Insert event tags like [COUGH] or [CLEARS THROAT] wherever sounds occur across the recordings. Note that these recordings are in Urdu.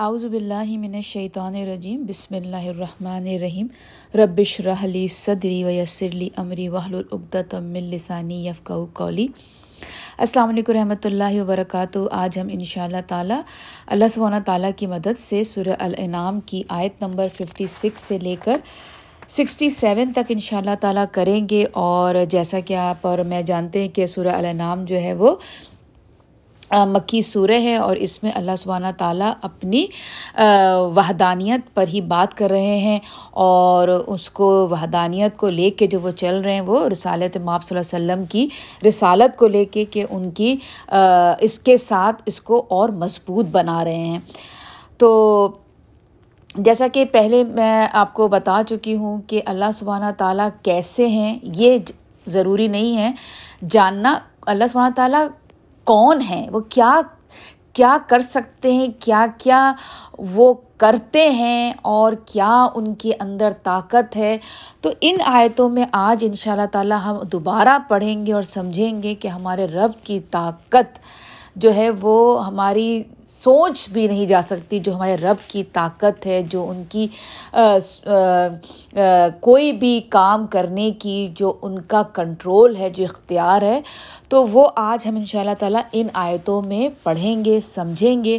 اعوذ باللہ من الشیطان الرجیم، بسم اللہ الرحمن الرحیم. ربش رحلی صدری ویسرلی امری وحل العقدۃ من لسانی یفقہوا قولی. السلام علیکم رحمۃ اللہ وبرکاتہ. آج ہم ان شاء اللہ تعالیٰ اللہ سبحانہ تعالیٰ کی مدد سے سورہ الانعام کی آیت نمبر ففٹی سکس سے لے کر سکسٹی سیون تک ان شاء اللہ تعالیٰ کریں گے. اور جیسا کہ آپ اور میں جانتے ہیں کہ سورہ الانعام جو ہے وہ مکی سورہ ہے اور اس میں اللہ سبحانہ تعالیٰ اپنی وحدانیت پر ہی بات کر رہے ہیں اور اس کو وحدانیت کو لے کے جو وہ چل رہے ہیں وہ رسالت ماپ صلی اللہ علیہ وسلم کی رسالت کو لے کے کہ ان کی اس کے ساتھ اس کو اور مضبوط بنا رہے ہیں۔ تو جیسا کہ پہلے میں آپ کو بتا چکی ہوں کہ اللہ سبحانہ تعالیٰ کیسے ہیں، یہ ضروری نہیں ہے۔ جاننا، اللہ سبحانہ تعالیٰ کون ہیں؟ وہ کیا کیا کر سکتے ہیں؟ کیا کیا وہ کرتے ہیں اور کیا ان کے اندر طاقت ہے؟ تو ان آیتوں میں آج ان شاء اللہ تعالیٰ ہم دوبارہ پڑھیں گے اور سمجھیں گے کہ ہمارے رب کی طاقت جو ہے وہ ہماری سوچ بھی نہیں جا سکتی، جو ہمارے رب کی طاقت ہے، جو ان کی کوئی بھی کام کرنے کی جو ان کا کنٹرول ہے، جو اختیار ہے، تو وہ آج ہم ان شاء اللہ تعالیٰ ان آیتوں میں پڑھیں گے، سمجھیں گے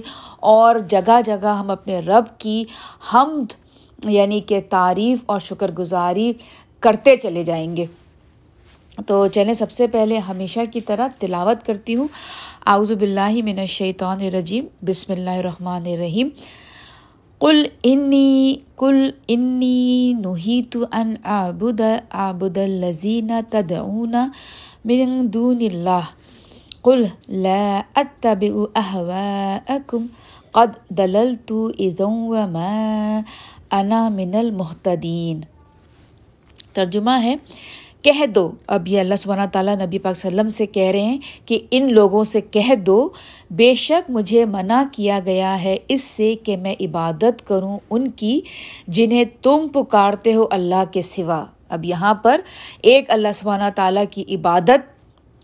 اور جگہ جگہ ہم اپنے رب کی حمد یعنی کہ تعریف اور شکر گزاری کرتے چلے جائیں گے۔ تو چلیں، سب سے پہلے ہمیشہ کی طرح تلاوت کرتی ہوں۔ اعوذ باللہ من الشیطان الرجیم، بسم اللہ الرحمن الرحیم۔ قل انی کل انی نہیت ان اعبد اعبد الذین تدعون من دون اللہ۔ قل لا اتبع احواءکم قد دللت اذا وما انا من المحتدین ترجمہ ہے کہہ دو۔ اب یہ اللہ سبحانہ تعالیٰ نبی پاک وسلم سے کہہ رہے ہیں کہ ان لوگوں سے کہہ دو، بے شک مجھے منع کیا گیا ہے اس سے کہ میں عبادت کروں ان کی جنہیں تم پکارتے ہو اللہ کے سوا۔ اب یہاں پر ایک اللہ سبحانہ تعالیٰ کی عبادت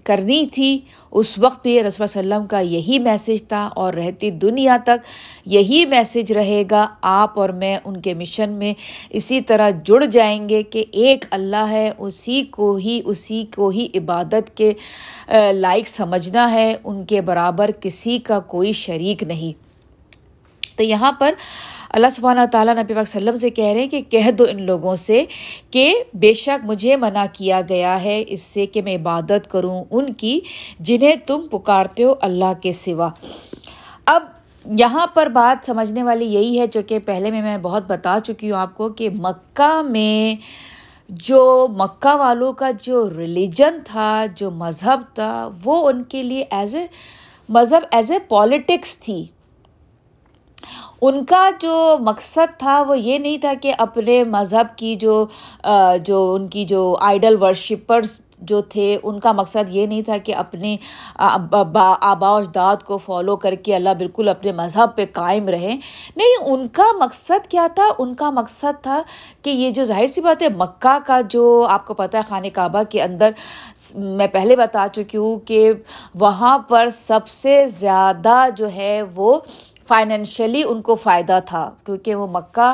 کرنی تھی، اس وقت بھی رسول وسلم کا یہی میسج تھا اور رہتی دنیا تک یہی میسج رہے گا۔ آپ اور میں ان کے مشن میں اسی طرح جڑ جائیں گے کہ ایک اللہ ہے، اسی کو ہی، اسی کو ہی عبادت کے لائق سمجھنا ہے۔ ان کے برابر کسی کا کوئی شریک نہیں۔ تو یہاں پر اللہ سبحانہ تعالیٰ نبی پاک وسلم سے کہہ رہے ہیں کہ کہہ دو ان لوگوں سے کہ بے شک مجھے منع کیا گیا ہے اس سے کہ میں عبادت کروں ان کی جنہیں تم پکارتے ہو اللہ کے سوا۔ اب یہاں پر بات سمجھنے والی یہی ہے جو کہ پہلے میں میں بہت بتا چکی ہوں آپ کو کہ مکہ میں جو مکہ والوں کا جو ریلیجن تھا، جو مذہب تھا، وہ ان کے لیے ایز اے مذہب ایز اے پالیٹکس تھی۔ ان کا جو مقصد تھا وہ یہ نہیں تھا کہ اپنے مذہب کی جو جو ان کی جو آئیڈل ورشپرس جو تھے، ان کا مقصد یہ نہیں تھا کہ اپنے آبا اجداد کو فالو کر کے اللہ بالکل اپنے مذہب پہ قائم رہے۔ نہیں، ان کا مقصد کیا تھا؟ ان کا مقصد تھا کہ یہ جو ظاہر سی بات ہے، مکہ کا جو آپ کو پتہ ہے، خانہ کعبہ کے اندر میں پہلے بتا چکی ہوں کہ وہاں پر سب سے زیادہ جو ہے وہ فائنینشلی ان کو فائدہ تھا، کیونکہ وہ مکہ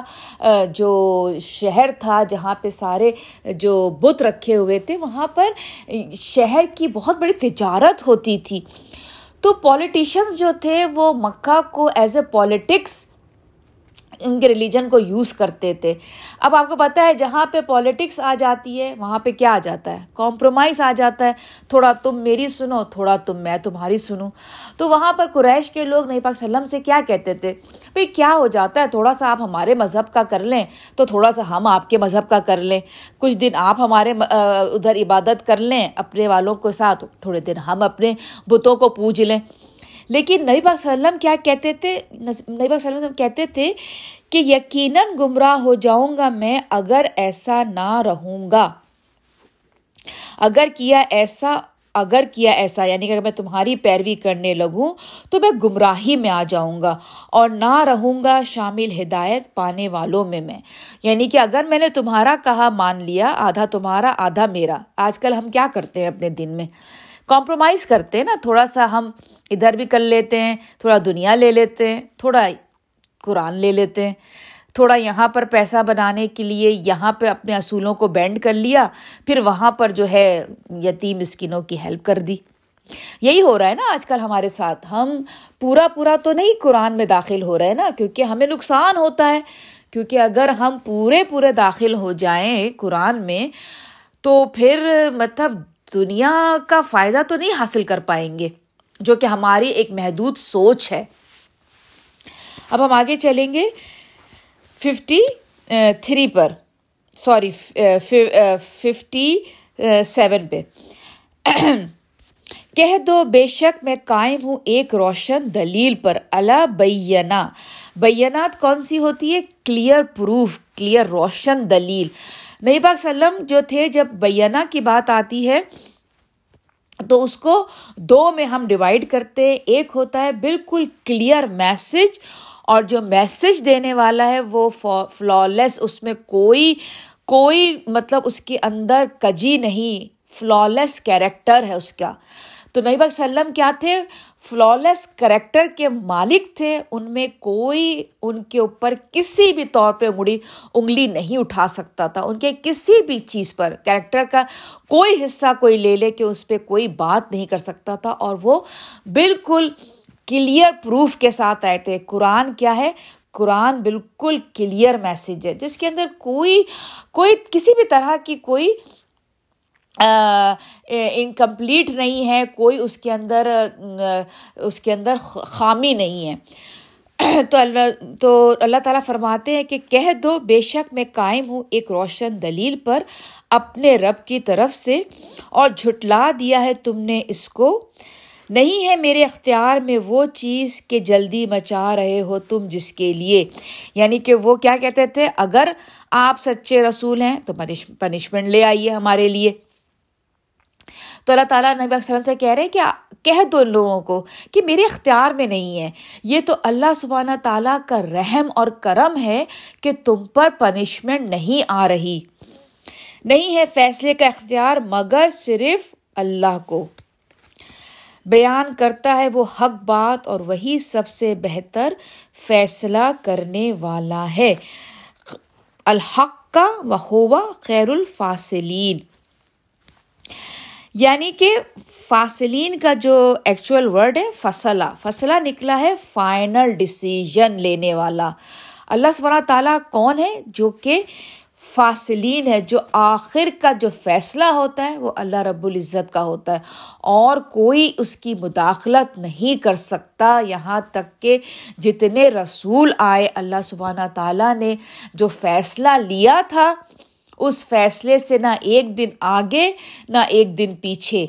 جو شہر تھا جہاں پہ سارے، جو بت رکھے ہوئے تھے، وہاں پر شہر کی بہت بڑی تجارت ہوتی تھی۔ تو پولیٹیشنز جو تھے، وہ مکہ کو ایز اے پولیٹکس ان کے ریلیجن کو یوز کرتے تھے۔ اب آپ کو پتہ ہے جہاں پہ پالیٹکس آ جاتی ہے، وہاں پہ کیا آ جاتا ہے؟ کمپرومائز آ جاتا ہے۔ تھوڑا تم میری سنو، تھوڑا تم میں تمہاری سنوں۔ تو وہاں پر قریش کے لوگ نئی پاک وسلم سے کیا کہتے تھے؟ بھائی کیا ہو جاتا ہے؟ تھوڑا سا آپ ہمارے مذہب کا کر لیں تو تھوڑا سا ہم آپ کے مذہب کا کر لیں۔ کچھ دن آپ ہمارے ادھر عبادت کر لیں، اپنے والوں کے ساتھ تھوڑے دن ہم اپنے بتوں کو پوج لیں۔ لیکن نبی پاک وسلم کیا کہتے تھے؟ نبی پاک وسلم کہتے تھے کہ یقیناً گمراہ ہو جاؤں گا میں اگر ایسا نہ رہوں گا۔ اگر کیا ایسا، اگر کیا ایسا یعنی کہ اگر میں تمہاری پیروی کرنے لگوں تو میں گمراہی میں آ جاؤں گا اور نہ رہوں گا شامل ہدایت پانے والوں میں میں۔ یعنی کہ اگر میں نے تمہارا کہا مان لیا، آدھا تمہارا، آدھا میرا۔ آج کل ہم کیا کرتے ہیں اپنے دن میں؟ کمپرومائز کرتے ہیں نا، تھوڑا سا ہم ادھر بھی کر لیتے ہیں، تھوڑا دنیا لے لیتے ہیں، تھوڑا قرآن لے لیتے ہیں، تھوڑا یہاں پر پیسہ بنانے کے لیے یہاں پہ اپنے اصولوں کو بینڈ کر لیا، پھر وہاں پر جو ہے یتیم اسکینوں کی ہیلپ کر دی۔ یہی ہو رہا ہے نا آج کل ہمارے ساتھ۔ ہم پورا پورا تو نہیں قرآن میں داخل ہو رہے نا، کیونکہ ہمیں نقصان ہوتا ہے۔ کیونکہ اگر ہم پورے پورے داخل ہو جائیں قرآن میں، تو پھر مطلب دنیا کا فائدہ تو نہیں حاصل کر پائیں گے، جو کہ ہماری ایک محدود سوچ ہے۔ اب ہم آگے چلیں گے۔ ففٹی تھری پر سوری ففٹی سیون پہ۔ کہہ دو، بے شک میں قائم ہوں ایک روشن دلیل پر۔ اللہ بینا۔ بینات کون سی ہوتی ہے؟ کلیئر پروف کلیئر روشن دلیل۔ نئی پاک سلم جو تھے، جب بینا کی بات آتی ہے، تو اس کو دو میں ہم ڈیوائڈ کرتے ہیں۔ ایک ہوتا ہے بالکل کلیئر میسج اور جو میسج دینے والا ہے، وہ فلالیس اس میں کوئی کوئی مطلب اس کے اندر کجی نہیں۔ فلالیس کیریکٹر ہے اس کا۔ تو نئی بک سلم کیا تھے؟ فلالیس کریکٹر کے مالک تھے، ان میں کوئی ان کے اوپر کسی بھی طور پہ انگڑی انگلی نہیں اٹھا سکتا تھا۔ ان کے کسی بھی چیز پر کریکٹر کا کوئی حصہ، کوئی لے لے کے اس پہ کوئی بات نہیں کر سکتا تھا۔ اور وہ بالکل کلیئر پروف کے ساتھ آئے تھے۔ قرآن کیا ہے؟ قرآن بالکل کلیئر میسج ہے۔ جس کے اندر کوئی کوئی کسی بھی طرح کی کوئی انکمپلیٹ نہیں ہے، کوئی اس کے اندر اس کے اندر خامی نہیں ہے۔ [CLEARS THROAT] تو اللہ تو اللہ تعالیٰ فرماتے ہیں کہ کہہ دو، بے شک میں قائم ہوں ایک روشن دلیل پر اپنے رب کی طرف سے، اور جھٹلا دیا ہے تم نے اس کو۔ نہیں ہے میرے اختیار میں وہ چیز کہ جلدی مچا رہے ہو تم جس کے لیے۔ یعنی کہ وہ کیا کہتے تھے؟ اگر آپ سچے رسول ہیں تو پنشمنٹ لے آئیے ہمارے لیے۔ تو اللہ تعالیٰ نبی وسلم سے کہہ رہے ہیں کہ کہہ دو ان لوگوں کو کہ میرے اختیار میں نہیں ہے۔ یہ تو اللہ سبحانہ تعالیٰ کا رحم اور کرم ہے کہ تم پر پنشمنٹ نہیں آ رہی۔ نہیں ہے فیصلے کا اختیار مگر صرف اللہ کو۔ بیان کرتا ہے وہ حق بات اور وہی سب سے بہتر فیصلہ کرنے والا ہے۔ الحق کا وہ خیر الفاصلین۔ یعنی کہ فاصلین کا جو ایکچوئل ورڈ ہے، فصلہ۔ فصلہ نکلا ہے فائنل ڈسیزن لینے والا۔ اللہ سبحانہ تعالیٰ کون ہے؟ جو کہ فاصلین ہے، جو آخر کا جو فیصلہ ہوتا ہے، وہ اللہ رب العزت کا ہوتا ہے۔ اور کوئی اس کی مداخلت نہیں کر سکتا یہاں تک کہ جتنے رسول آئے، اللہ سبحانہ تعالیٰ نے جو فیصلہ لیا تھا اس فیصلے سے نہ ایک دن آگے، نہ ایک دن پیچھے۔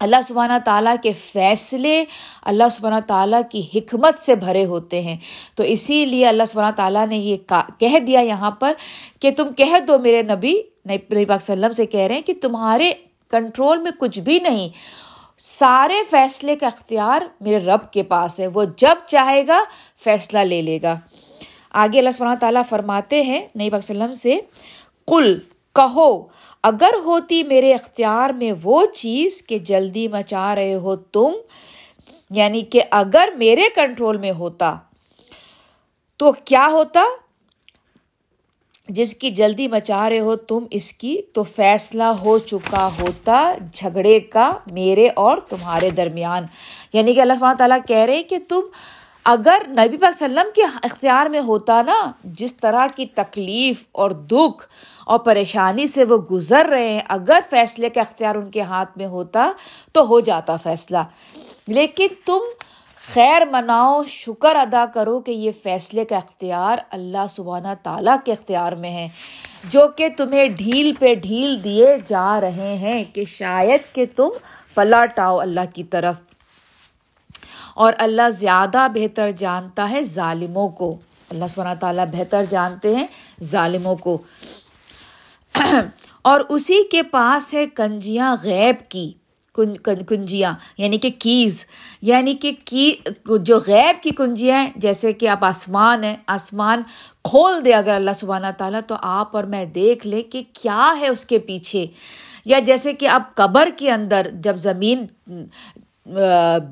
اللہ سبحانہ تعالیٰ کے فیصلے اللہ سبحانہ تعالیٰ کی حکمت سے بھرے ہوتے ہیں۔ تو اسی لیے اللہ سبحانہ تعالیٰ نے یہ کہہ دیا یہاں پر کہ تم کہہ دو میرے نبی نبی پاک وسلم سے کہہ رہے ہیں کہ تمہارے کنٹرول میں کچھ بھی نہیں۔ سارے فیصلے کا اختیار میرے رب کے پاس ہے، وہ جب چاہے گا فیصلہ لے لے گا۔ آگے اللہ سبحانہ تعالیٰ فرماتے ہیں نئی پاک وسلم سے کل کہو، اگر ہوتی میرے اختیار میں وہ چیز کہ جلدی مچا رہے ہو تم یعنی کہ اگر میرے کنٹرول میں ہوتا، تو کیا ہوتا؟ جس کی جلدی مچا رہے ہو تم، اس کی تو فیصلہ ہو چکا ہوتا جھگڑے کا میرے اور تمہارے درمیان۔ یعنی کہ اللہ سبحانہ تعالیٰ کہہ رہے کہ تم اگر نبی پاک وسلم کے اختیار میں ہوتا نا، جس طرح کی تکلیف اور دکھ اور پریشانی سے وہ گزر رہے ہیں، اگر فیصلے کا اختیار ان کے ہاتھ میں ہوتا تو ہو جاتا فیصلہ۔ لیکن تم خیر مناؤ، شکر ادا کرو کہ یہ فیصلے کا اختیار اللہ سبحانہ تعالیٰ کے اختیار میں ہے۔ جو کہ تمہیں ڈھیل پہ ڈھیل دیے جا رہے ہیں کہ شاید کہ تم پلٹ آؤ اللہ کی طرف۔ اور اللہ زیادہ بہتر جانتا ہے ظالموں کو۔ اللہ سبحانہ تعالیٰ بہتر جانتے ہیں ظالموں کو۔ [CLEARS THROAT] اور اسی کے پاس ہے کنجیاں غیب کی۔ کنجیاں یعنی کہ کیز۔ یعنی کہ کی جو غیب کی کنجیاں ہیں، جیسے کہ آپ آسمان ہیں، آسمان کھول دے اگر اللہ سبحانہ تعالیٰ، تو آپ اور میں دیکھ لیں کہ کیا ہے اس کے پیچھے۔ یا جیسے کہ آپ قبر کے اندر جب زمین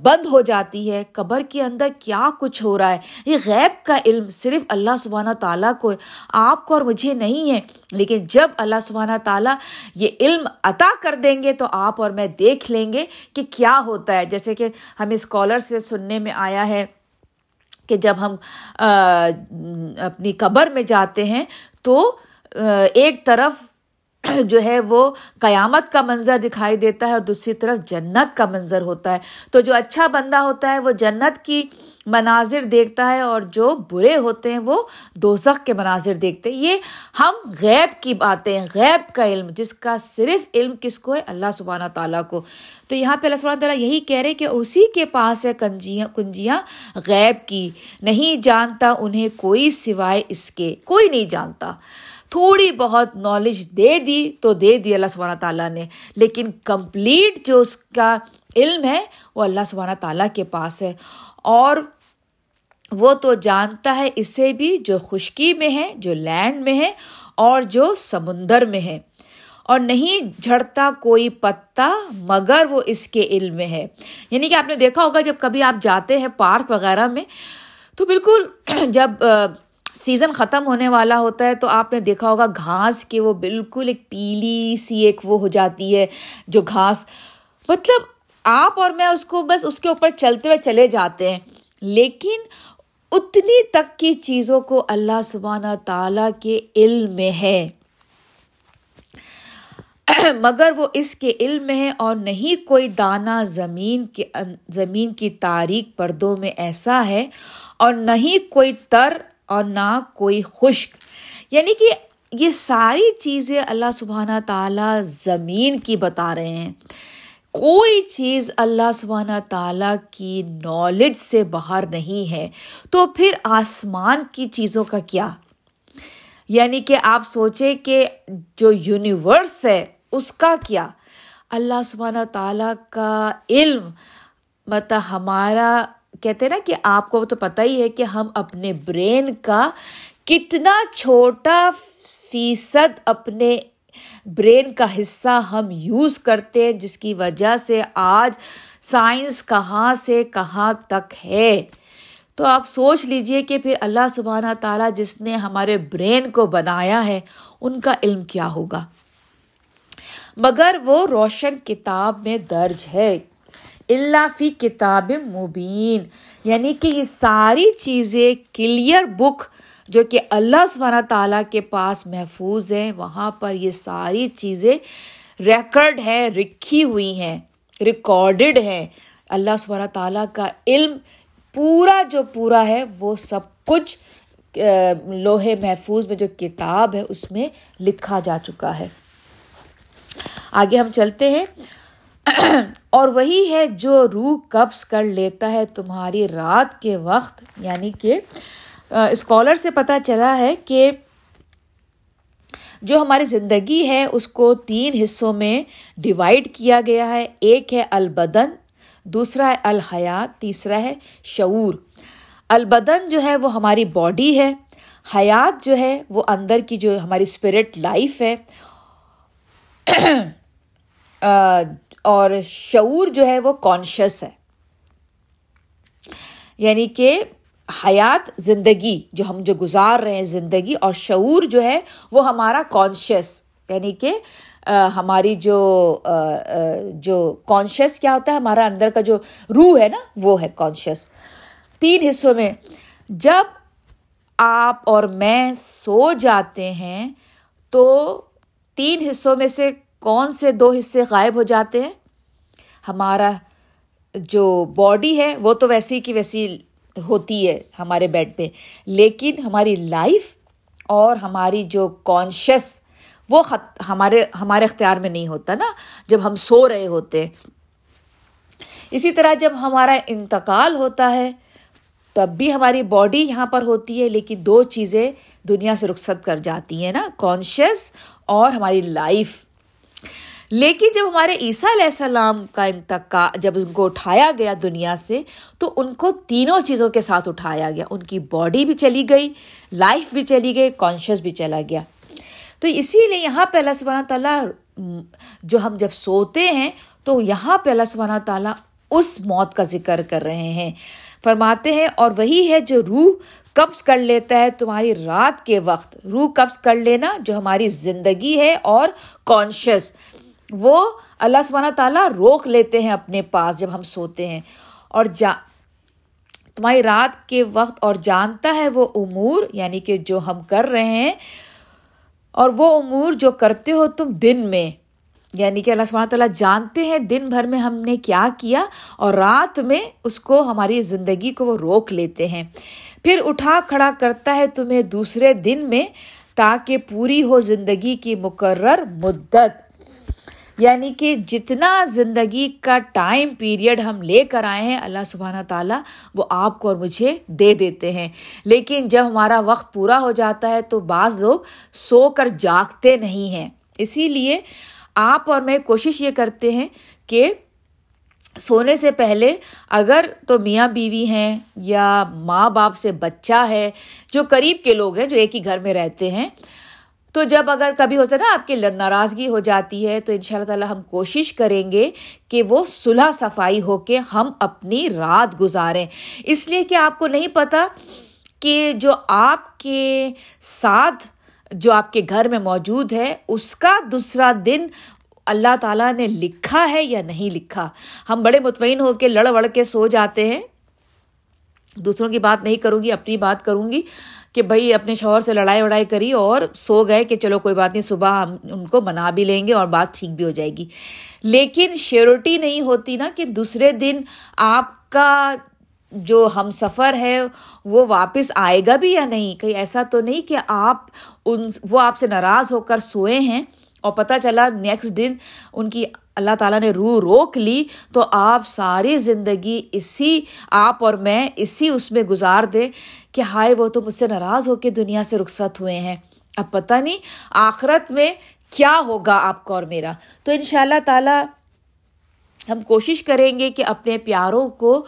بند ہو جاتی ہے، قبر کے اندر کیا کچھ ہو رہا ہے؟ یہ غیب کا علم صرف اللہ سبحانہ تعالیٰ کو ہے، آپ کو اور مجھے نہیں ہے۔ لیکن جب اللہ سبحانہ تعالیٰ یہ علم عطا کر دیں گے تو آپ اور میں دیکھ لیں گے کہ کیا ہوتا ہے۔ جیسے کہ ہم اسکالر سے سننے میں آیا ہے کہ جب ہم اپنی قبر میں جاتے ہیں تو ایک طرف [CLEARS THROAT] جو ہے وہ قیامت کا منظر دکھائی دیتا ہے اور دوسری طرف جنت کا منظر ہوتا ہے۔ تو جو اچھا بندہ ہوتا ہے وہ جنت کی مناظر دیکھتا ہے اور جو برے ہوتے ہیں وہ دوزخ کے مناظر دیکھتے ہیں۔ یہ ہم غیب کی باتیں غیب کا علم، جس کا صرف علم کس کو ہے؟ اللہ سبحانہ تعالیٰ کو۔ تو یہاں پہ اللہ سبحانہ تعالیٰ یہی کہہ رہے کہ اسی کے پاس ہے کنجیاں کنجیاں غیب کی۔ نہیں جانتا انہیں کوئی سوائے اس کے، کوئی نہیں جانتا۔ تھوڑی بہت نالج دے دی تو دے دی اللہ سبحانہ تعالیٰ نے۔ لیکن کمپلیٹ جو اس کا علم ہے وہ اللہ سبحانہ تعالیٰ کے پاس ہے۔ اور وہ تو جانتا ہے اسے بھی جو خشکی میں ہے، جو لینڈ میں ہے اور جو سمندر میں ہے۔ اور نہیں جھڑتا کوئی پتا مگر وہ اس کے علم میں ہے۔ یعنی کہ آپ نے دیکھا ہوگا جب کبھی آپ جاتے ہیں پارک وغیرہ میں تو بالکل [CLEARS THROAT] جب سیزن ختم ہونے والا ہوتا ہے تو آپ نے دیکھا ہوگا گھاس کے وہ بالکل ایک پیلی سی ایک وہ ہو جاتی ہے جو گھاس مطلب آپ اور میں اس کو بس اس کے اوپر چلتے ہوئے چلے جاتے ہیں۔ لیکن اتنی تک کی چیزوں کو اللہ سبحانہ تعالیٰ کے علم میں ہے۔ [CLEARS THROAT] مگر وہ اس کے علم میں ہے اور نہیں، کوئی دانہ زمین کے زمین کی تاریخ پردوں میں ایسا ہے اور نہیں، کوئی تر اور نہ کوئی خشک۔ یعنی کہ یہ ساری چیزیں اللہ سبحانہ تعالیٰ زمین کی بتا رہے ہیں۔ کوئی چیز اللہ سبحانہ تعالیٰ کی نالج سے باہر نہیں ہے۔ تو پھر آسمان کی چیزوں کا کیا؟ یعنی کہ آپ سوچیں کہ جو یونیورس ہے، اس کا کیا؟ اللہ سبحانہ تعالیٰ کا علم مطلب ہمارا کہتے ہیں نا کہ آپ کو تو پتہ ہی ہے کہ ہم اپنے برین کا کتنا چھوٹا فیصد اپنے برین کا حصہ ہم یوز کرتے ہیں، جس کی وجہ سے آج سائنس کہاں سے کہاں تک ہے۔ تو آپ سوچ لیجیے کہ پھر اللہ سبحانہ تعالیٰ جس نے ہمارے برین کو بنایا ہے، ان کا علم کیا ہوگا۔ مگر وہ روشن کتاب میں درج ہے۔ اللہ فی کتاب مبین۔ یعنی کہ یہ ساری چیزیں کلیئر بک جو کہ اللہ سبحانہ تعالیٰ کے پاس محفوظ ہیں، وہاں پر یہ ساری چیزیں ریکڈ ہیں، رکھی ہوئی ہیں، ریکارڈڈ ہیں۔ اللہ سبحانہ تعالیٰ کا علم پورا جو پورا ہے، وہ سب کچھ لوہے محفوظ میں جو کتاب ہے، اس میں لکھا جا چکا ہے۔ آگے ہم چلتے ہیں۔ اور وہی ہے جو روح قبض کر لیتا ہے تمہاری رات کے وقت یعنی کہ اسکالر سے پتہ چلا ہے کہ جو ہماری زندگی ہے، اس کو تین حصوں میں ڈیوائڈ کیا گیا ہے۔ ایک ہے البدن، دوسرا ہے الحیات، تیسرا ہے شعور۔ البدن جو ہے وہ ہماری باڈی ہے، حیات جو ہے وہ اندر کی جو ہماری اسپرٹ لائف ہے۔ [CLEARS THROAT] اور شعور جو ہے وہ کانشیس ہے۔ یعنی کہ حیات زندگی جو ہم جو گزار رہے ہیں زندگی اور شعور جو ہے وہ ہمارا کانشیس یعنی کہ ہماری جو جو کانشیس کیا ہوتا ہے، ہمارا اندر کا جو روح ہے نا، وہ ہے کانشیس تین حصوں میں، جب آپ اور میں سو جاتے ہیں تو تین حصوں میں سے کون سے دو حصے غائب ہو جاتے ہیں؟ ہمارا جو باڈی ہے، وہ تو ویسی کی ویسی ہوتی ہے ہمارے بیڈ پہ۔ لیکن ہماری لائف اور ہماری جو کانشیس وہ خط، ہمارے ہمارے اختیار میں نہیں ہوتا نا، جب ہم سو رہے ہوتے۔ ہیں اسی طرح جب ہمارا انتقال ہوتا ہے، تب بھی ہماری باڈی یہاں پر ہوتی ہے، لیکن دو چیزیں دنیا سے رخصت کر جاتی ہیں نا۔ کانشیس اور ہماری لائف لیکن جب ہمارے عیسیٰ علیہ السلام کا انتقال جب ان کو اٹھایا گیا دنیا سے، تو ان کو تینوں چیزوں کے ساتھ اٹھایا گیا۔ ان کی باڈی بھی چلی گئی لائف بھی چلی گئی کانشیس بھی چلا گیا۔ تو اسی لیے یہاں پہ اللہ سبحانہ تعالیٰ، جو ہم جب سوتے ہیں، تو یہاں پہ اللہ سبحانہ تعالیٰ اس موت کا ذکر کر رہے ہیں۔ فرماتے ہیں، اور وہی ہے جو روح قبض کر لیتا ہے تمہاری رات کے وقت۔ روح قبض کر لینا جو ہماری زندگی ہے اور کانشیس وہ اللہ سبحانہ تعالیٰ روک لیتے ہیں اپنے پاس جب ہم سوتے ہیں۔ اور جا تمہاری رات کے وقت اور جانتا ہے وہ امور یعنی کہ جو ہم کر رہے ہیں، اور وہ امور جو کرتے ہو تم دن میں۔ یعنی کہ اللہ سبحانہ تعالیٰ جانتے ہیں دن بھر میں ہم نے کیا کیا، اور رات میں اس کو ہماری زندگی کو وہ روک لیتے ہیں۔ پھر اٹھا کھڑا کرتا ہے تمہیں دوسرے دن میں، تاکہ پوری ہو زندگی کی مقرر مدت۔ یعنی کہ جتنا زندگی کا ٹائم پیریڈ ہم لے کر آئے ہیں، اللہ سبحانہ تعالیٰ وہ آپ کو اور مجھے دے دیتے ہیں۔ لیکن جب ہمارا وقت پورا ہو جاتا ہے تو بعض لوگ سو کر جاگتے نہیں ہیں۔ اسی لیے آپ اور میں کوشش یہ کرتے ہیں کہ سونے سے پہلے اگر تو میاں بیوی ہیں یا ماں باپ سے بچہ ہے، جو قریب کے لوگ ہیں، جو ایک ہی گھر میں رہتے ہیں تو جب اگر کبھی ہوتا ہے نا آپ کی ناراضگی ہو جاتی ہے، تو ان شاء اللہ تعالیٰ ہم کوشش کریں گے کہ وہ صلح صفائی ہو کے ہم اپنی رات گزاریں۔ اس لیے کہ آپ کو نہیں پتا کہ جو آپ کے ساتھ جو آپ کے گھر میں موجود ہے، اس کا دوسرا دن اللہ تعالیٰ نے لکھا ہے یا نہیں لکھا۔ ہم بڑے مطمئن ہو کے لڑ وڑ کے سو جاتے ہیں۔ دوسروں کی بات نہیں کروں گی، اپنی بات کروں گی کہ بھائی اپنے شوہر سے لڑائی وڑائی کری اور سو گئے کہ چلو کوئی بات نہیں، صبح ہم ان کو منا بھی لیں گے اور بات ٹھیک بھی ہو جائے گی۔ لیکن شیورٹی نہیں ہوتی نا کہ دوسرے دن آپ کا جو ہم سفر ہے وہ واپس آئے گا بھی یا نہیں۔ کہیں ایسا تو نہیں کہ آپ ان، وہ آپ سے ناراض ہو کر سوئے ہیں۔ اور پتہ چلا نیکسٹ دن ان کی اللہ تعالیٰ نے روح روک لی، تو آپ ساری زندگی اسی، آپ اور میں اسی اس میں گزار دے کہ ہائے وہ تو مجھ سے ناراض ہو کے دنیا سے رخصت ہوئے ہیں۔ اب پتہ نہیں آخرت میں کیا ہوگا آپ کا اور میرا۔ تو ان شاء اللہ تعالیٰ ہم کوشش کریں گے کہ اپنے پیاروں کو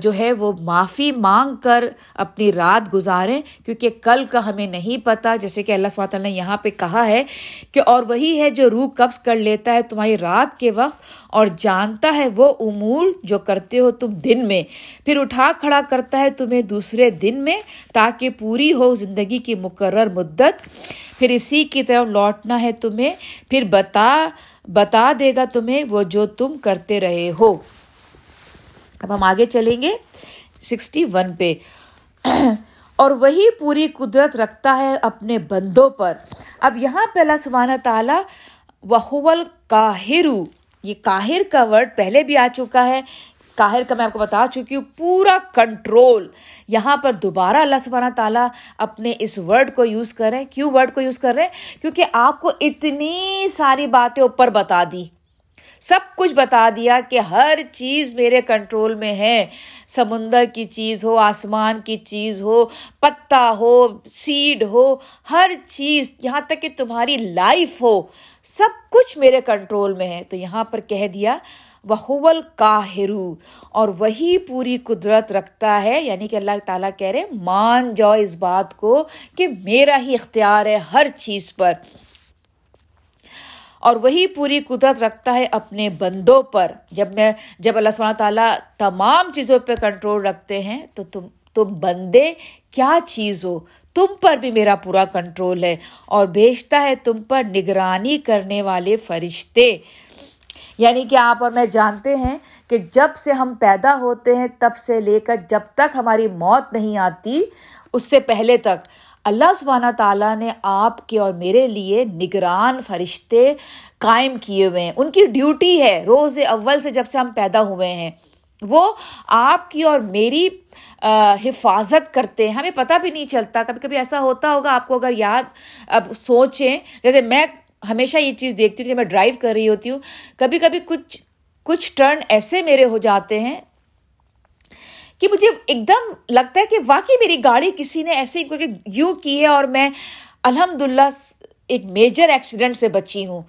جو ہے وہ معافی مانگ کر اپنی رات گزاریں، کیونکہ کل کا ہمیں نہیں پتہ، جیسے کہ اللہ تعالیٰ نے یہاں پہ کہا ہے کہ اور وہی ہے جو روح قبض کر لیتا ہے تمہاری رات کے وقت اور جانتا ہے وہ امور جو کرتے ہو تم دن میں۔ پھر اٹھا کھڑا کرتا ہے تمہیں دوسرے دن میں تاکہ پوری ہو زندگی کی مقرر مدت۔ پھر اسی کی طرف لوٹنا ہے تمہیں۔ پھر بتا بتا دے گا تمہیں وہ جو تم کرتے رہے ہو۔ اب ہم آگے چلیں گے سکسٹی ون پہ۔ اور وہی پوری قدرت رکھتا ہے اپنے بندوں پر۔ اب یہاں پہ اللہ سبحانہ تعالیٰ وہول کاہرو یہ کاہر کا ورڈ پہلے بھی آ چکا ہے۔ کاہر کا میں آپ کو بتا چکی ہوں، پورا کنٹرول یہاں پر دوبارہ اللہ سبحانہ تعالیٰ اپنے اس ورڈ کو یوز کر رہے ہیں۔ کیوں ورڈ کو یوز کر رہے ہیں؟ کیونکہ آپ کو اتنی ساری باتیں اوپر بتا دی۔ سب کچھ بتا دیا کہ ہر چیز میرے کنٹرول میں ہے۔ سمندر کی چیز ہو، آسمان کی چیز ہو، پتا ہو، سیڈ ہو، ہر چیز یہاں تک کہ تمہاری لائف ہو، سب کچھ میرے کنٹرول میں ہے۔ تو یہاں پر کہہ دیا وہول کاہرو، اور وہی پوری قدرت رکھتا ہے یعنی کہ اللہ تعالیٰ کہہ رہے مان جاؤ اس بات کو کہ میرا ہی اختیار ہے ہر چیز پر۔ اور وہی پوری قدرت رکھتا ہے اپنے بندوں پر۔ جب میں، جب اللہ سبحانہ تعالیٰ تمام چیزوں پہ کنٹرول رکھتے ہیں، تو تم تم بندے کیا چیز ہو؟ تم پر بھی میرا پورا کنٹرول ہے، اور بھیجتا ہے تم پر نگرانی کرنے والے فرشتے۔ یعنی کہ آپ اور میں جانتے ہیں کہ جب سے ہم پیدا ہوتے ہیں، تب سے لے کر جب تک ہماری موت نہیں آتی، اس سے پہلے تک اللہ سبحانہ تعالیٰ نے آپ کے اور میرے لیے نگران فرشتے قائم کیے ہوئے ہیں۔ ان کی ڈیوٹی ہے روز اول سے جب سے ہم پیدا ہوئے ہیں۔ وہ آپ کی اور میری حفاظت کرتے ہیں۔ ہمیں پتہ بھی نہیں چلتا۔ کبھی کبھی ایسا ہوتا ہوگا، آپ کو اگر یاد، اب سوچیں۔ جیسے میں ہمیشہ یہ چیز دیکھتی ہوں کہ میں ڈرائیو کر رہی ہوتی ہوں۔ کبھی کبھی کچھ کچھ ٹرن ایسے میرے ہو جاتے ہیں کہ مجھے ایک دم لگتا ہے کہ واقعی میری گاڑی کسی نے ایسے ہی یوں کی ہے اور میں الحمد للہ ایک میجر ایکسیڈنٹ سے بچی ہوں۔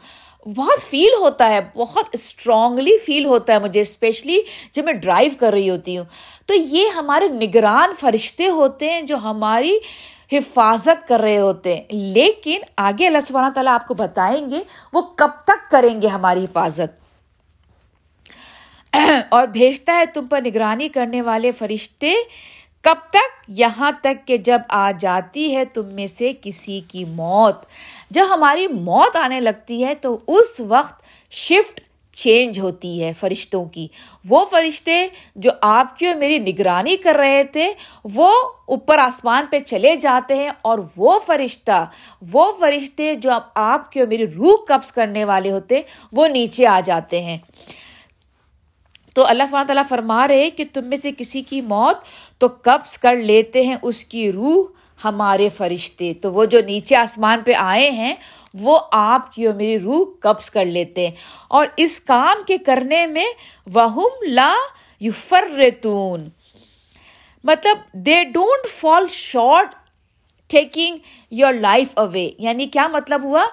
بہت فیل ہوتا ہے، بہت اسٹرانگلی فیل ہوتا ہے مجھے اسپیشلی جب میں ڈرائیو کر رہی ہوتی ہوں۔ تو یہ ہمارے نگران فرشتے ہوتے ہیں جو ہماری حفاظت کر رہے ہوتے ہیں۔ لیکن آگے اللہ سبحانہ تعالیٰ آپ کو بتائیں گے وہ کب تک کریں گے ہماری حفاظت۔ اور بھیجتا ہے تم پر نگرانی کرنے والے فرشتے، کب تک؟ یہاں تک کہ جب آ جاتی ہے تم میں سے کسی کی موت۔ جب ہماری موت آنے لگتی ہے تو اس وقت شفٹ چینج ہوتی ہے فرشتوں کی۔ وہ فرشتے جو آپ کی اور میری نگرانی کر رہے تھے، وہ اوپر آسمان پہ چلے جاتے ہیں اور وہ فرشتہ، وہ فرشتے جو آپ کی اور میری روح قبض کرنے والے ہوتے، وہ نیچے آ جاتے ہیں۔ تو اللہ سبحانہ تعالیٰ فرما رہے کہ تم میں سے کسی کی موت تو قبض کر لیتے ہیں اس کی روح ہمارے فرشتے۔ تو وہ جو نیچے آسمان پہ آئے ہیں وہ آپ کی اور میری روح قبض کر لیتے ہیں۔ اور اس کام کے کرنے میں وہم لا یفرتون مطلب they don't fall short taking your life away یعنی کیا مطلب ہوا؟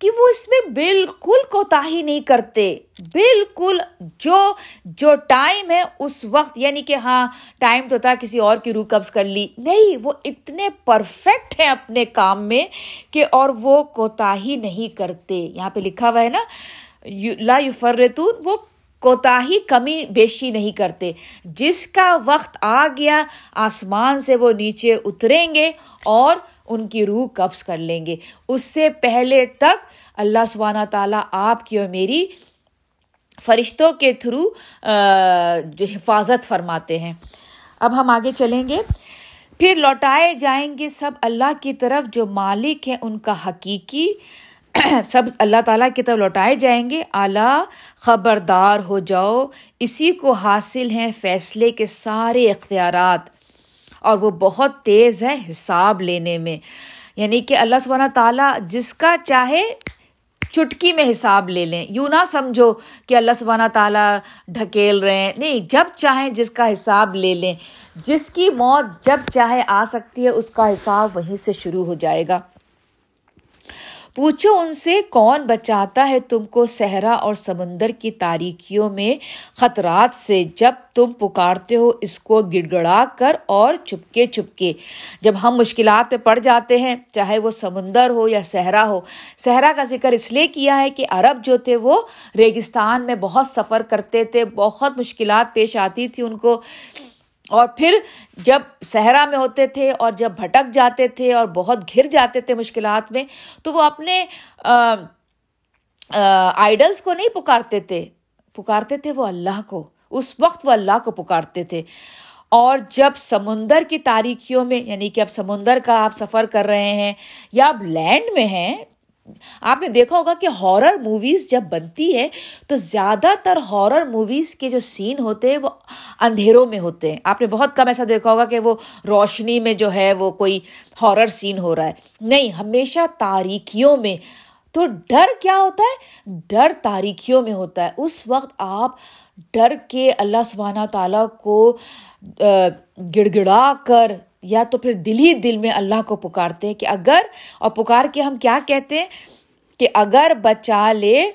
کہ وہ اس میں بالکل کوتا ہی نہیں کرتے۔ بالکل جو جو ٹائم ہے اس وقت یعنی کہ ہاں ٹائم تو تھا، کسی اور کی روح قبض کر لی۔ نہیں، وہ اتنے پرفیکٹ ہیں اپنے کام میں کہ اور وہ کوتا ہی نہیں کرتے۔ یہاں پہ لکھا ہوا ہے نا لا یو فرتون وہ کوتا ہی کمی بیشی نہیں کرتے۔ جس کا وقت آ گیا، آسمان سے وہ نیچے اتریں گے اور ان کی روح قبض کر لیں گے۔ اس سے پہلے تک اللہ سبحانہ تعالیٰ آپ کی اور میری فرشتوں کے تھرو جو حفاظت فرماتے ہیں۔ اب ہم آگے چلیں گے۔ پھر لوٹائے جائیں گے سب اللہ کی طرف، جو مالک ہے ان کا حقیقی، [CLEARS THROAT] سب اللہ تعالیٰ کی طرف لوٹائے جائیں گے۔ اعلیٰ، خبردار ہو جاؤ۔ اسی کو حاصل ہیں فیصلے کے سارے اختیارات۔ اور وہ بہت تیز ہے حساب لینے میں۔ یعنی کہ اللہ سبحانہ تعالیٰ جس کا چاہے چٹکی میں حساب لے لیں۔ یوں نہ سمجھو کہ اللہ سبحانہ تعالیٰ ڈھکیل رہے ہیں۔ نہیں، جب چاہیں جس کا حساب لے لیں۔ جس کی موت جب چاہے آ سکتی ہے، اس کا حساب وہیں سے شروع ہو جائے گا۔ پوچھو ان سے کون بچاتا ہے تم کو صحرا اور سمندر کی تاریکیوں میں خطرات سے جب تم پکارتے ہو اس کو گڑ گڑا کر اور چپکے چپکے۔ جب ہم مشکلات پہ پڑ جاتے ہیں، چاہے وہ سمندر ہو یا صحرا ہو۔ صحرا کا ذکر اس لیے کیا ہے کہ عرب جو تھے، وہ ریگستان میں بہت سفر کرتے تھے، بہت مشکلات پیش آتی تھی ان کو۔ اور پھر جب صحرا میں ہوتے تھے اور جب بھٹک جاتے تھے اور بہت گھر جاتے تھے مشکلات میں، تو وہ اپنے آئیڈلس کو نہیں پکارتے تھے۔ پکارتے تھے وہ اللہ کو۔ اس وقت وہ اللہ کو پکارتے تھے۔ اور جب سمندر کی تاریکیوں میں یعنی کہ اب سمندر کا آپ سفر کر رہے ہیں یا آپ لینڈ میں ہیں آپ نے دیکھا ہوگا کہ ہارر موویز جب بنتی ہے تو زیادہ تر ہارر موویز کے جو سین ہوتے ہیں، وہ اندھیروں میں ہوتے ہیں۔ آپ نے بہت کم ایسا دیکھا ہوگا کہ وہ روشنی میں جو ہے، وہ کوئی ہارر سین ہو رہا ہے۔ نہیں، ہمیشہ تاریکیوں میں۔ تو ڈر کیا ہوتا ہے؟ ڈر تاریکیوں میں ہوتا ہے۔ اس وقت آپ ڈر کے اللہ سبحانہ تعالیٰ کو گڑ گڑا کر یا تو پھر دل ہی دل میں اللہ کو پکارتے ہیں کہ اگر، اور پکار کے ہم کیا کہتے ہیں؟ کہ اگر بچا لے،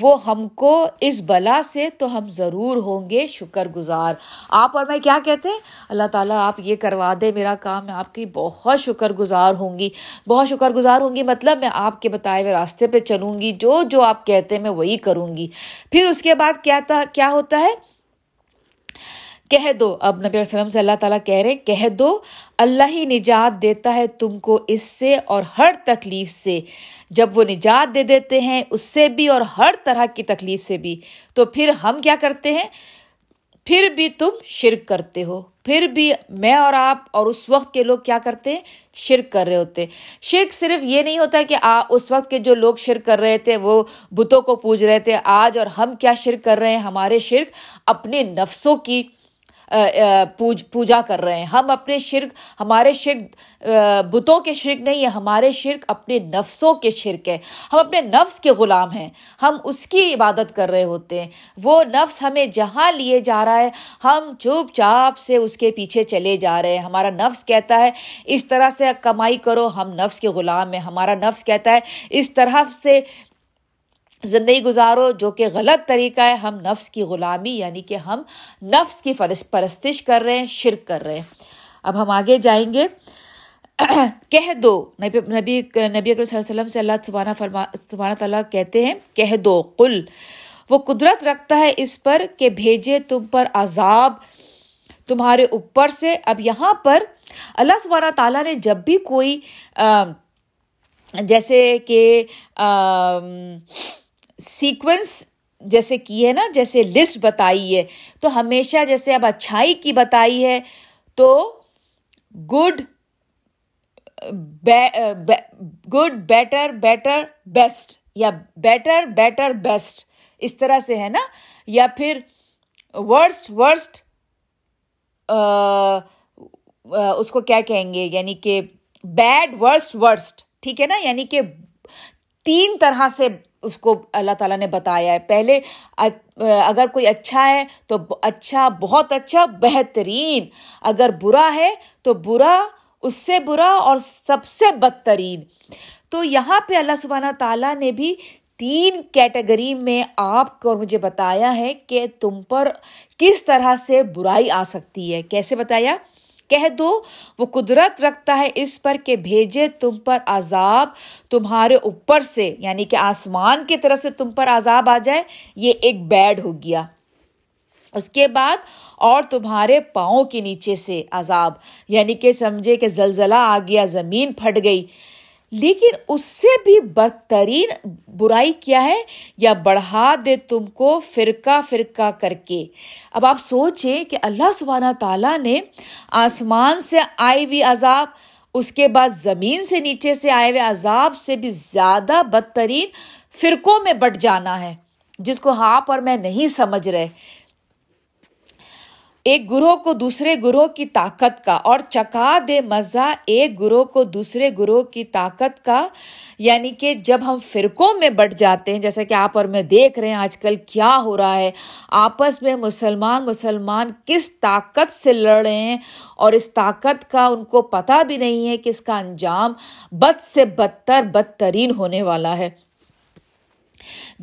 وہ ہم کو اس بلا سے تو ہم ضرور ہوں گے شکر گزار۔ آپ اور میں کیا کہتے ہیں؟ اللہ تعالیٰ آپ یہ کروا دے میرا کام، میں آپ کی بہت شکر گزار ہوں گی۔ بہت شکر گزار ہوں گی مطلب میں آپ کے بتائے ہوئے راستے پہ چلوں گی، جو جو آپ کہتے ہیں میں وہی کروں گی۔ پھر اس کے بعد کیا کیا ہوتا ہے؟ کہہ دو۔ اب نبی علیہ وسلم سے اللہ تعالیٰ کہہ رہے کہہ دو، اللہ ہی نجات دیتا ہے تم کو اس سے اور ہر تکلیف سے۔ جب وہ نجات دے دیتے ہیں اس سے بھی اور ہر طرح کی تکلیف سے بھی۔ تو پھر ہم کیا کرتے ہیں؟ پھر بھی تم شرک کرتے ہو۔ پھر بھی میں اور آپ اور اس وقت کے لوگ کیا کرتے ہیں؟ شرک کر رہے ہوتے۔ شرک صرف یہ نہیں ہوتا کہ آ، اس وقت کے جو لوگ شرک کر رہے تھے، وہ بتوں کو پوج رہے تھے۔ آج اور ہم کیا شرک کر رہے ہیں؟ ہمارے شرک اپنے نفسوں کی پوجا کر رہے ہیں۔ ہم اپنے شرک، ہمارے شرک بتوں کے شرک نہیں ہے ہمارے شرک اپنے نفسوں کے شرک ہے ہم اپنے نفس کے غلام ہیں۔ ہم اس کی عبادت کر رہے ہوتے ہیں۔ وہ نفس ہمیں جہاں لیے جا رہا ہے، ہم چپ چاپ سے اس کے پیچھے چلے جا رہے ہیں۔ ہمارا نفس کہتا ہے، اس طرح سے کمائی کرو، ہم نفس کے غلام ہیں۔ ہمارا نفس کہتا ہے، اس طرح سے زندگی گزارو، جو کہ غلط طریقہ ہے، ہم نفس کی غلامی یعنی کہ ہم نفس کی پرستش کر رہے ہیں، شرک کر رہے ہیں۔ اب ہم آگے جائیں گے۔ [CLEARS THROAT] کہہ دو۔ نبی نبی نبی اکرم صلی اللہ علیہ وسلم سے اللہ سبحانہ فرما، سبحانہ تعالیٰ کہتے ہیں، کہہ دو۔ قل۔ وہ قدرت رکھتا ہے اس پر کہ بھیجے تم پر عذاب تمہارے اوپر سے۔ اب یہاں پر اللہ سبحانہ تعالیٰ نے جب بھی کوئی جیسے کہ سیکوینس جیسے کی ہے نا، جیسے لسٹ بتائی ہے۔ تو ہمیشہ جیسے اب اچھائی کی بتائی ہے، تو good good better better best یا بیٹر بیٹر بیسٹ اس طرح سے ہے نا۔ یا پھر ورسٹ ورسٹ اس کو کیا کہیں گے؟ یعنی کہ بیڈ ورسٹ ورسٹ ٹھیک ہے نا؟ یعنی کہ تین طرح سے اس کو اللہ تعالیٰ نے بتایا ہے۔ پہلے اگر کوئی اچھا ہے تو اچھا بہت اچھا بہترین۔ اگر برا ہے تو برا، اس سے برا اور سب سے بدترین۔ تو یہاں پہ اللہ سبحانہ تعالیٰ نے بھی تین کیٹیگری میں آپ کو مجھے بتایا ہے کہ تم پر کس طرح سے برائی آ سکتی ہے۔ کیسے بتایا؟ کہہ دو، وہ قدرت رکھتا ہے اس پر کہ بھیجے تم پر عذاب تمہارے اوپر سے یعنی کہ آسمان کی طرف سے تم پر عذاب آ جائے، یہ ایک بیڈ ہو گیا۔ اس کے بعد اور تمہارے پاؤں کے نیچے سے عذاب یعنی کہ سمجھے کہ زلزلہ آ گیا، زمین پھٹ گئی۔ لیکن اس سے بھی بدترین برائی کیا ہے؟ یا بڑھا دے تم کو فرقہ فرقہ کر کے۔ اب آپ سوچیں کہ اللہ سبحانہ تعالیٰ نے آسمان سے آئی ہوئی عذاب، اس کے بعد زمین سے نیچے سے آئے ہوئے عذاب سے بھی زیادہ بدترین فرقوں میں بٹ جانا ہے، جس کو آپ اور میں نہیں سمجھ رہے۔ ایک گروہ کو دوسرے گروہ کی طاقت کا اور چکا دے مزہ ایک گروہ کو دوسرے گروہ کی طاقت کا۔ یعنی کہ جب ہم فرقوں میں بٹ جاتے ہیں جیسا کہ آپ اور میں دیکھ رہے ہیں آج کل کیا ہو رہا ہے۔ آپس میں مسلمان مسلمان کس طاقت سے لڑ رہے ہیں؟ اور اس طاقت کا ان کو پتہ بھی نہیں ہے کہ اس کا انجام بد سے بدتر، بدترین ہونے والا ہے۔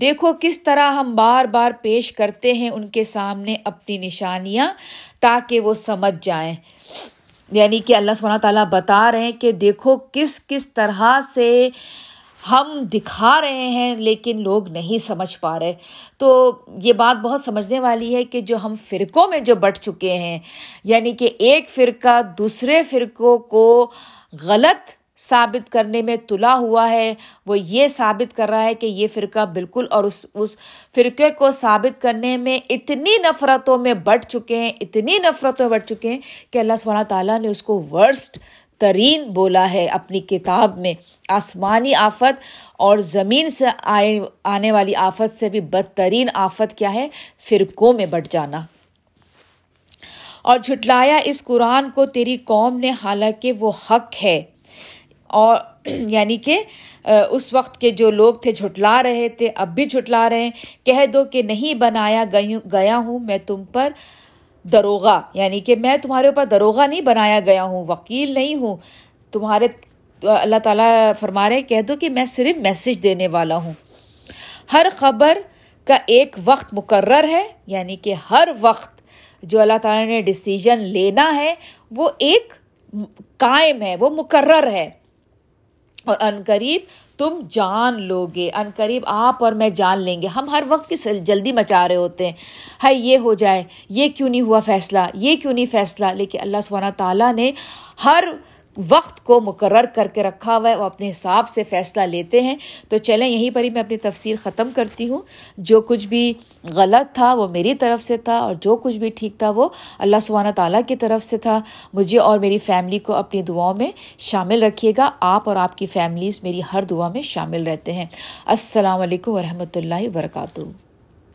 دیکھو کس طرح ہم بار بار پیش کرتے ہیں ان کے سامنے اپنی نشانیاں تاکہ وہ سمجھ جائیں۔ یعنی کہ اللہ سبحانہ تعالیٰ بتا رہے ہیں کہ دیکھو کس کس طرح سے ہم دکھا رہے ہیں لیکن لوگ نہیں سمجھ پا رہے۔ تو یہ بات بہت سمجھنے والی ہے کہ جو ہم فرقوں میں جو بٹ چکے ہیں یعنی کہ ایک فرقہ دوسرے فرقوں کو غلط ثابت کرنے میں تلا ہوا ہے۔ وہ یہ ثابت کر رہا ہے کہ یہ فرقہ بالکل اور اس اس فرقے کو ثابت کرنے میں اتنی نفرتوں میں بٹ چکے ہیں، اتنی نفرتوں میں بٹ چکے ہیں کہ اللہ سبحانہ تعالیٰ نے اس کو ورسٹ ترین بولا ہے اپنی کتاب میں۔ آسمانی آفت اور زمین سے آئے، آنے والی آفت سے بھی بدترین آفت کیا ہے؟ فرقوں میں بٹ جانا۔ اور جھٹلایا اس قرآن کو، تیری قوم نے، حالانکہ وہ حق ہے۔ اور [CLEARS THROAT] یعنی کہ اس وقت کے جو لوگ تھے، جھٹلا رہے تھے، اب بھی جھٹلا رہے ہیں۔ کہہ دو کہ نہیں بنایا گیا ہوں میں تم پر دروغہ۔ یعنی کہ میں تمہارے اوپر دروغہ نہیں بنایا گیا ہوں، وکیل نہیں ہوں۔ تمہارے اللہ تعالیٰ فرما رہے کہہ دو کہ میں صرف میسج دینے والا ہوں۔ ہر خبر کا ایک وقت مقرر ہے یعنی کہ ہر وقت جو اللہ تعالیٰ نے ڈسیزن لینا ہے، وہ ایک قائم ہے، وہ مقرر ہے۔ اور ان قریب تم جان لو گے ان قریب آپ اور میں جان لیں گے۔ ہم ہر وقت کی جلدی مچا رہے ہوتے ہیں۔ ہائی یہ ہو جائے، یہ کیوں نہیں ہوا فیصلہ؟ یہ کیوں نہیں فیصلہ؟ لیکن اللہ سبحانہ تعالیٰ نے ہر وقت کو مقرر کر کے رکھا ہوا ہے، وہ اپنے حساب سے فیصلہ لیتے ہیں۔ تو چلیں، یہیں پر ہی میں اپنی تفصیل ختم کرتی ہوں۔ جو کچھ بھی غلط تھا، وہ میری طرف سے تھا، اور جو کچھ بھی ٹھیک تھا، وہ اللہ سبحانہ تعالیٰ کی طرف سے تھا۔ مجھے اور میری فیملی کو اپنی دعاؤں میں شامل رکھیے گا۔ آپ اور آپ کی فیملیز میری ہر دعا میں شامل رہتے ہیں۔ السلام علیکم ورحمۃ اللہ وبرکاتہ۔